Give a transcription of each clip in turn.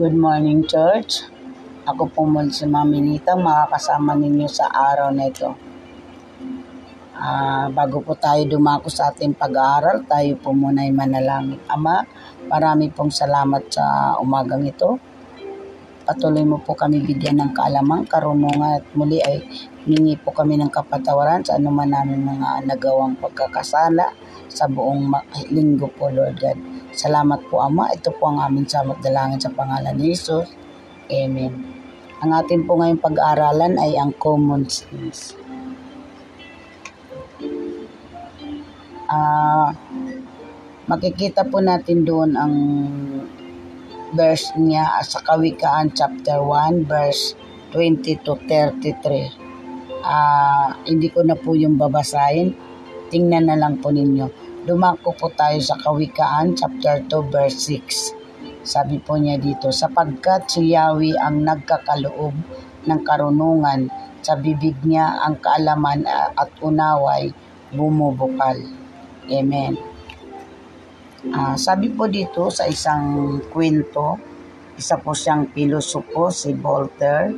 Good morning, Church. Ako po muli si Mami Nitang, makakasama ninyo sa araw na ito. Ah, bago po tayo dumako sa ating pag-aaral, tayo po muna ay manalangin. Ama, marami pong salamat sa umagang ito. Patuloy mo po kami bigyan ng kaalamang, karunungan at muli ay mingi po kami ng kapatawaran sa anuman namin mga nagawang pagkakasala sa buong linggo po, Lord God. Salamat po, Ama. Ito po ang aming samot dalangin sa pangalan ni Jesus. Amen. Ang ating po ngayong pag-aaralan ay ang common sense. Ah, makikita po natin doon ang verse niya sa Kawikaan chapter 1 verse 20 to 33. Ah, hindi ko na po yung babasahin. Tingnan na lang po ninyo. Dumako po tayo sa Kawikaan chapter 2 verse 6. Sabi po niya dito, sapagkat si Yahweh ang nagkakaloob ng karunungan, sa bibig niya ang kaalaman at unaway bumubukal. Amen. Ah, sabi po dito sa isang kwento, isa po siyang pilosopo, si Voltaire.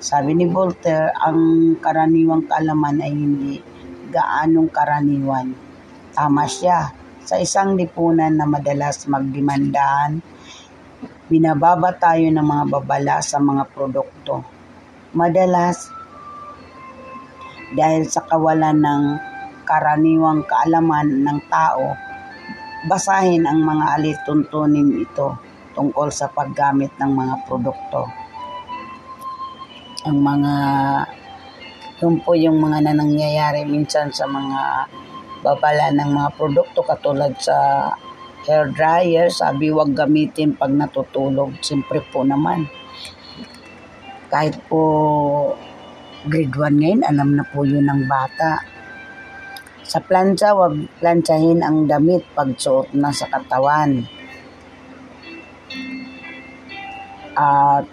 Sabi ni Voltaire, ang karaniwang kaalaman ay hindi gaanong karaniwan. Tama siya. Sa isang lipunan na madalas magdimandaan, binababa tayo ng mga babala sa mga produkto. Madalas, dahil sa kawalan ng karaniwang kaalaman ng tao, basahin ang mga alituntunin ito tungkol sa paggamit ng mga produkto. Ang mga, yun po yung mga na nangyayari minsan sa mga babala ng mga produkto katulad sa hair dryer, sabi wag gamitin pag natutulog. Siyempre po naman. Kahit po grade 1 ngayon, alam na po yun ng bata. Sa plancha, wag planchahin ang damit pag suot na sa katawan. At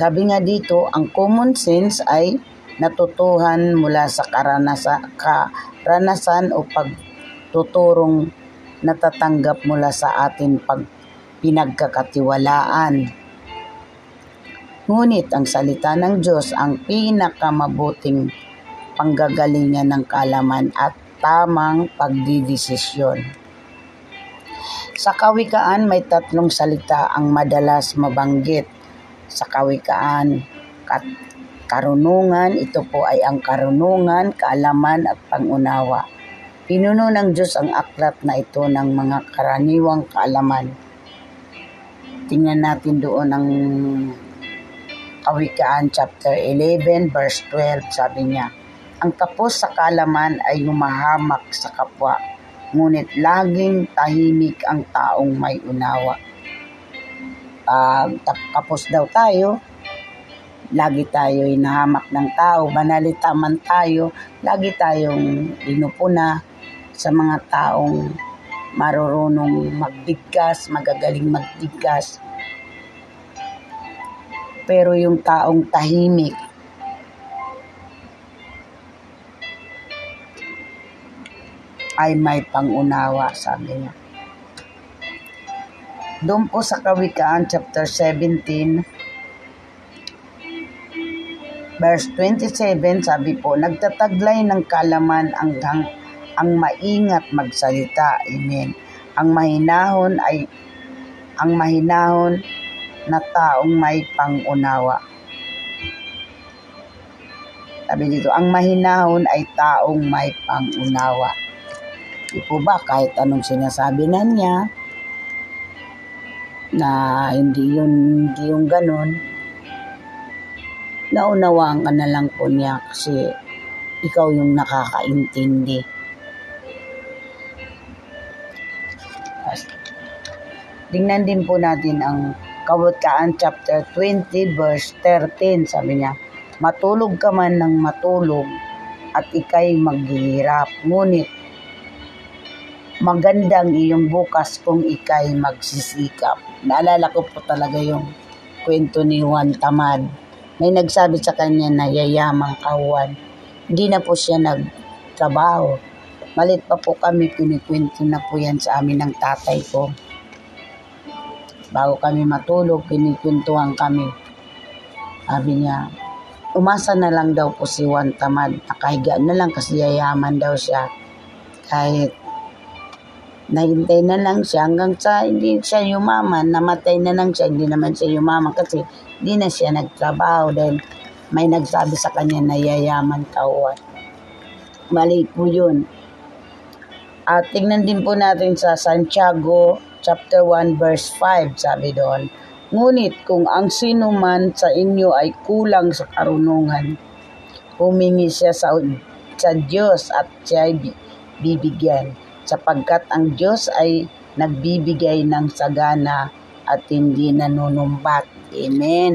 sabi nga dito, ang common sense ay natutuhan mula sa karanasa, karanasan o pagtuturong natatanggap mula sa ating pag pinagkakatiwalaan. Ngunit ang salita ng Diyos ang pinakamabuting panggagalingan ng kalaman at tamang pagdidesisyon. Sa kawikaan may tatlong salita ang madalas mabanggit. Sa kawikaan, kat karunungan, ito po ay ang karunungan, kaalaman at pangunawa. Pinuno ng Diyos ang aklat na ito ng mga karaniwang kaalaman. Tingnan natin doon ang Kawikaan chapter 11 verse 12 sabi niya, Ang kapos sa kaalaman ay humahamak sa kapwa, ngunit laging tahimik ang taong may unawa. Uh, kapos daw tayo, lagi tayo inahamak ng tao, banalita man tayo, lagi tayong inupuna sa mga taong marurunong magbigkas, magagaling magbigkas, pero yung taong tahimik, ay may pangunawa, sabi niya. Doon po sa Kawikaan, chapter 17, verse 27, sabi po, nagtataglay ng kalaman hanggang ang maingat magsalita. Amen. Ang mahinahon ay ang mahinahon na taong may pangunawa. Sabi dito, ang mahinahon ay taong may pangunawa. Di po ba kahit anong sinasabi na niya, na hindi yun, hindi yung ganun, naunawaan ka na lang po niya kasi ikaw yung nakakaintindi. Tingnan din po natin ang Kawikaan chapter 20 verse 13 sabi niya, Matulog ka man ng matulog at ikay maghihirap, ngunit magandang iyong bukas kung ikay magsisikap. Naalala ko po talaga yung kwento ni Juan Tamad. May nagsabi sa kanya na yayamang kawan. Hindi na po siya nagtrabaho. Malit pa po kami, kinikwento na po yan sa amin ng tatay ko Bago kami matulog, kinikwentuhan kami. Sabi niya, umasa na lang daw po si Juan Tamad. Nakahiga na lang kasi yayaman daw siya. Kahit nahintay na lang siya hanggang sa hindi siya yumaman, namatay na lang siya, hindi naman siya yumaman kasi hindi na siya nagtrabaho dahil may nagsabi sa kanya na yayaman ka Juan. Mali po yun. At tingnan din po natin sa Santiago chapter 1 verse 5 sabi doon. Ngunit kung ang sino man sa inyo ay kulang sa karunungan, humingi siya sa, sa Diyos at siya ay bibigyan sapagkat ang Diyos ay nagbibigay ng sagana at hindi nanunumbat. Amen.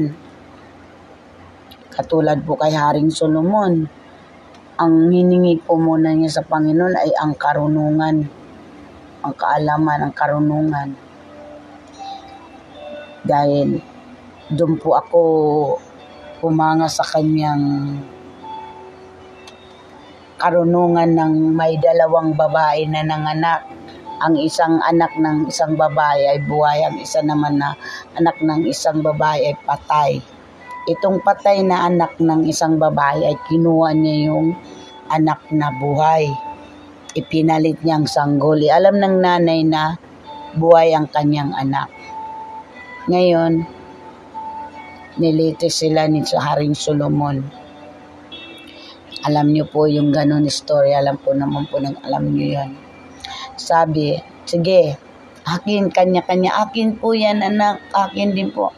Katulad po kay Haring Solomon, ang hiningi po muna niya sa Panginoon ay ang karunungan, ang kaalaman, ang karunungan. Dahil doon po ako pumanga sa kanyang karunungan ng may dalawang babae na nanganak. Ang isang anak ng isang babae ay buhay, ang isa naman na anak ng isang babae ay patay. Itong patay na anak ng isang babae ay kinuha niya yung anak na buhay. Ipinalit niyang sanggoli. Alam ng nanay na buhay ang kanyang anak. Ngayon, nilitis sila ni Haring Solomon. Alam niyo po yung ganun story. Alam po naman po nang alam niyo yan. Sabi, sige, akin, kanya-kanya, akin po yan anak, akin din po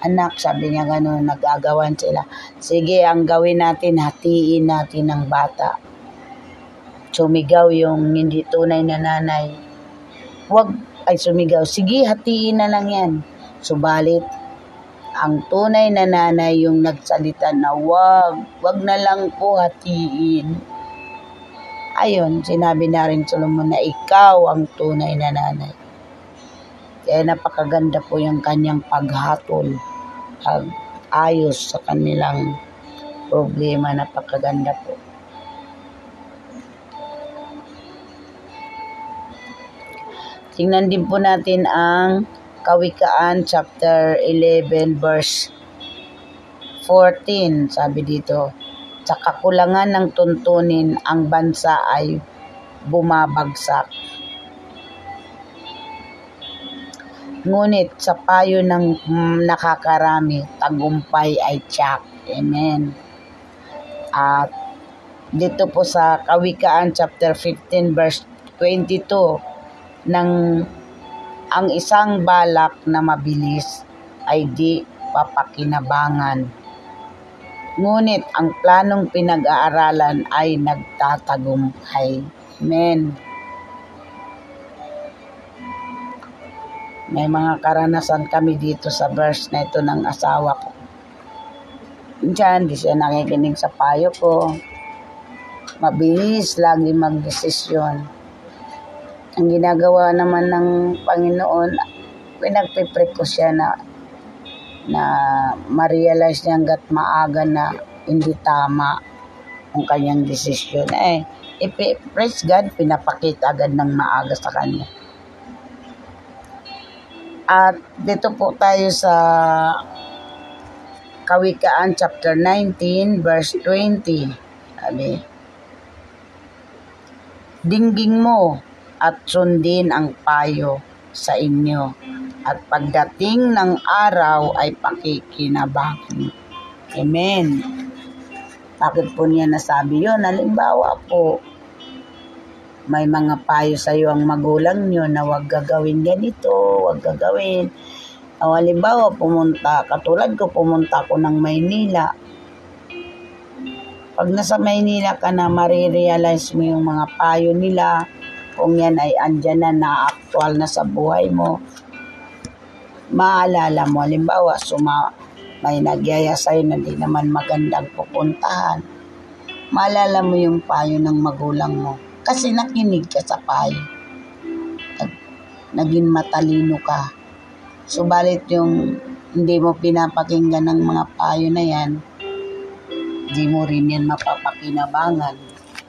Anak, sabi niya gano'n, nagagawan sila. Sige, ang gawin natin, hatiin natin ang bata. Sumigaw yung hindi tunay na nanay. Huwag, ay sumigaw, sige, hatiin na lang yan. Subalit, ang tunay na nanay yung nagsalita na wag, wag na lang po hatiin. Ayon, sinabi na rin Solomon na ikaw ang tunay na nanay. Kaya napakaganda po yung kanyang paghatol pag-ayos sa kanilang problema. Napakaganda po. Tingnan din po natin ang Kawikaan chapter 11 verse 14. Sabi dito, sa kakulangan ng tuntunin, ang bansa ay bumabagsak. Ngunit sa payo ng nakakarami, tagumpay ay tiyak. Amen. At dito po sa Kawikaan chapter 15 verse 22 ng ang isang balak na mabilis ay di papakinabangan. Ngunit ang planong pinag-aaralan ay nagtatagumpay. Amen. May mga karanasan kami dito sa verse na ito ng asawa ko. Diyan, di siya nakikinig sa payo ko. Mabilis lagi magdesisyon. Ang ginagawa naman ng Panginoon, pinagpipre ko siya na na ma-realize niya hanggat maaga na hindi tama ang kanyang desisyon. Eh, praise God, pinapakita agad ng maaga sa kanya. At dito po tayo sa Kawikaan chapter 19 verse 20. Sabi, Dingging mo at sundin ang payo sa inyo at pagdating ng araw ay pakikinabangan. Amen. Bakit po niya nasabi yun? Halimbawa po, may mga payo sa iyo ang magulang nyo na wag gagawin ganito, wag gagawin. O halimbawa, pumunta, katulad ko, pumunta ko ng Maynila. Pag nasa Maynila ka na, marirealize mo yung mga payo nila, kung yan ay andyan na, na-actual na sa buhay mo. Maalala mo, halimbawa, suma, may nagyaya sa'yo na di naman magandang pupuntahan. Maalala mo yung payo ng magulang mo kasi nakinig ka sa payo. Naging matalino ka. Subalit yung hindi mo pinapakinggan ng mga payo na yan, hindi mo rin yan mapapakinabangan.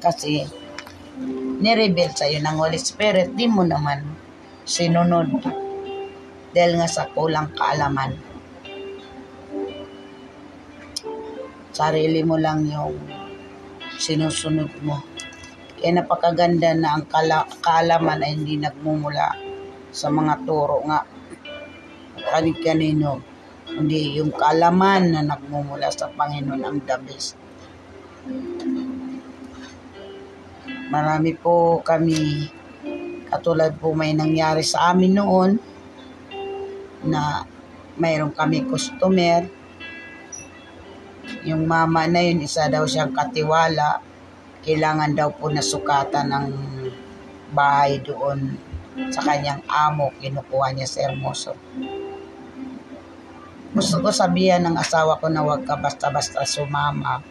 Kasi nireveal sa'yo ng Holy Spirit, di mo naman sinunod. Dahil nga sa kulang kaalaman. Sarili mo lang yung sinusunod mo. Kaya napakaganda na ang kala- kaalaman ay hindi nagmumula sa mga turo nga kanin-kanino. Hindi yung kaalaman na nagmumula sa Panginoon ang the. Marami po kami, katulad po may nangyari sa amin noon, na mayroon kami customer. Yung mama na yun, isa daw siyang katiwala. Kailangan daw po nasukatan ng bahay doon sa kanyang amo. Kinukuha niya sa Hermoso. Gusto ko sabihan ng asawa ko na huwag ka basta-basta sumama.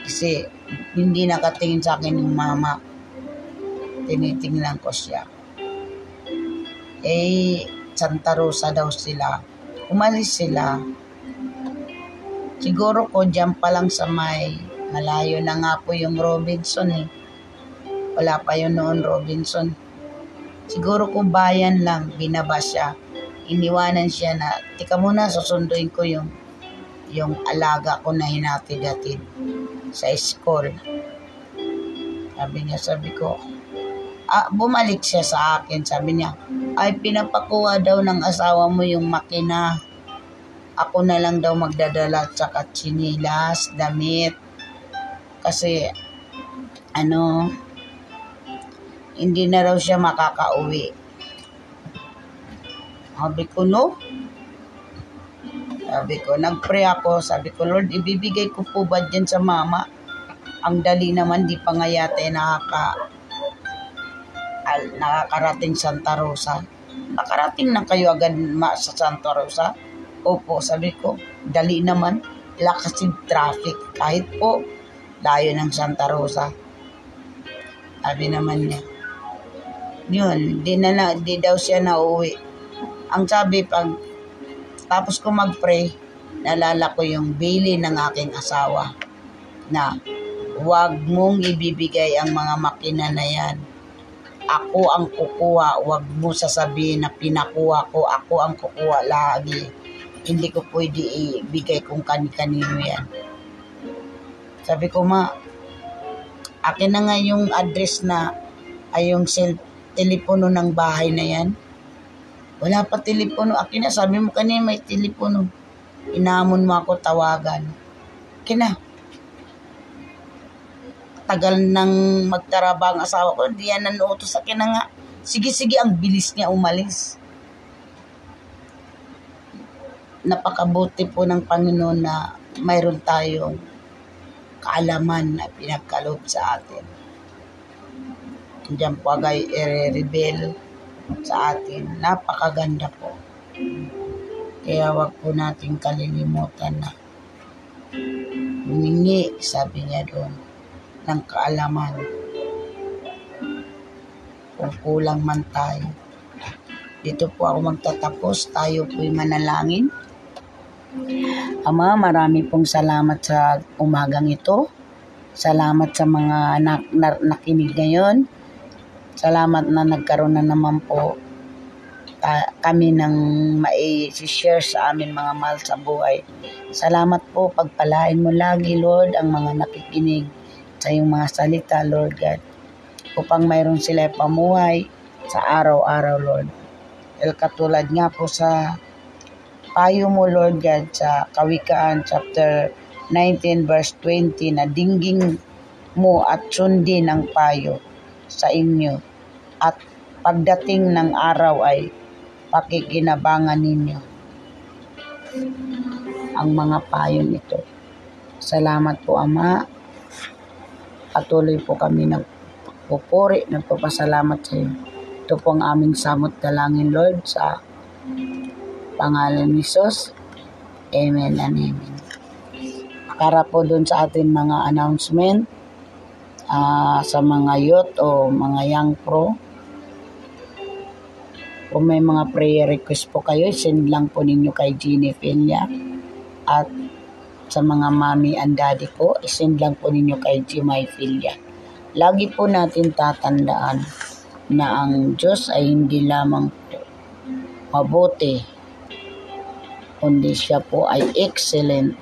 Kasi hindi nakatingin sa akin yung mama. Tinitingnan ko siya. Eh, Santa Rosa daw sila. Umalis sila. Siguro ko dyan pa lang sa may malayo na nga po yung Robinson eh. Wala pa yun noon Robinson. Siguro kung bayan lang, binaba siya. Iniwanan siya na, tika muna, susunduin ko yung yung alaga ko na hinatid-hatid sa school. Sabi niya, sabi ko, ah, bumalik siya sa akin. Sabi niya, ay pinapakuha daw ng asawa mo yung makina. Ako na lang daw magdadala sa chinilas, damit. Kasi, ano, hindi na raw siya makakauwi. Sabi ko, no? Sabi ko, nag-pray ako. Sabi ko, Lord, ibibigay ko po ba dyan sa mama? Ang dali naman, di pa nga yata nakaka, nakakarating Santa Rosa. Nakarating na kayo agad ma, sa Santa Rosa? Opo, sabi ko, dali naman. Wala kasi traffic. Kahit po, layo ng Santa Rosa. Sabi naman niya. Yun, di, na, di daw siya nauwi. Ang sabi, pag tapos ko mag-pray, nalala ko yung bili ng aking asawa na huwag mong ibibigay ang mga makina na yan. Ako ang kukuha, huwag mo sasabihin na pinakuha ko, ako ang kukuha lagi. Hindi ko pwede ibigay kung kani-kanino yan. Sabi ko, ma, akin na nga yung address na ay yung cell, telepono ng bahay na yan wala pa telepono. Akin na, sabi mo kanina may telepono. Inamon mo ako tawagan. Kina. Tagal nang magtaraba ang asawa ko. Hindi yan nanuutos sa akin nga. Sige-sige, ang bilis niya umalis. Napakabuti po ng Panginoon na mayroon tayong kaalaman na pinagkaloob sa atin. Diyan po agay i-rebel sa atin. Napakaganda po. Kaya wag po nating kalilimutan na humingi, sabi niya doon, ng kaalaman. Kung kulang man tayo. Dito po ako magtatapos. Tayo po'y manalangin. Ama, marami pong salamat sa umagang ito. Salamat sa mga nak- nak- nakinig ngayon. Salamat na nagkaroon na naman po uh, kami ng mai-share sa amin mga mahal sa buhay. Salamat po, pagpalain mo lagi, Lord, ang mga nakikinig sa iyong mga salita, Lord God, upang mayroon sila pamuhay sa araw-araw, Lord. El katulad nga po sa payo mo, Lord God, sa Kawikaan chapter 19 verse 20 na dingging mo at sundin ang payo sa inyo at pagdating ng araw ay pakikinabangan ninyo ang mga payon ito. Salamat po Ama. Patuloy po kami nagpupuri, nagpapasalamat sa iyo. Ito po ang aming samot dalangin Lord sa pangalan ni Jesus. Amen and amen. Para po dun sa ating mga announcement uh, sa mga youth o mga young pro. Kung may mga prayer request po kayo, send lang po ninyo kay Jeannie Filia. At sa mga mami and daddy po, send lang po ninyo kay Jimay Filia. Lagi po natin tatandaan na ang Diyos ay hindi lamang mabuti, kundi siya po ay excellent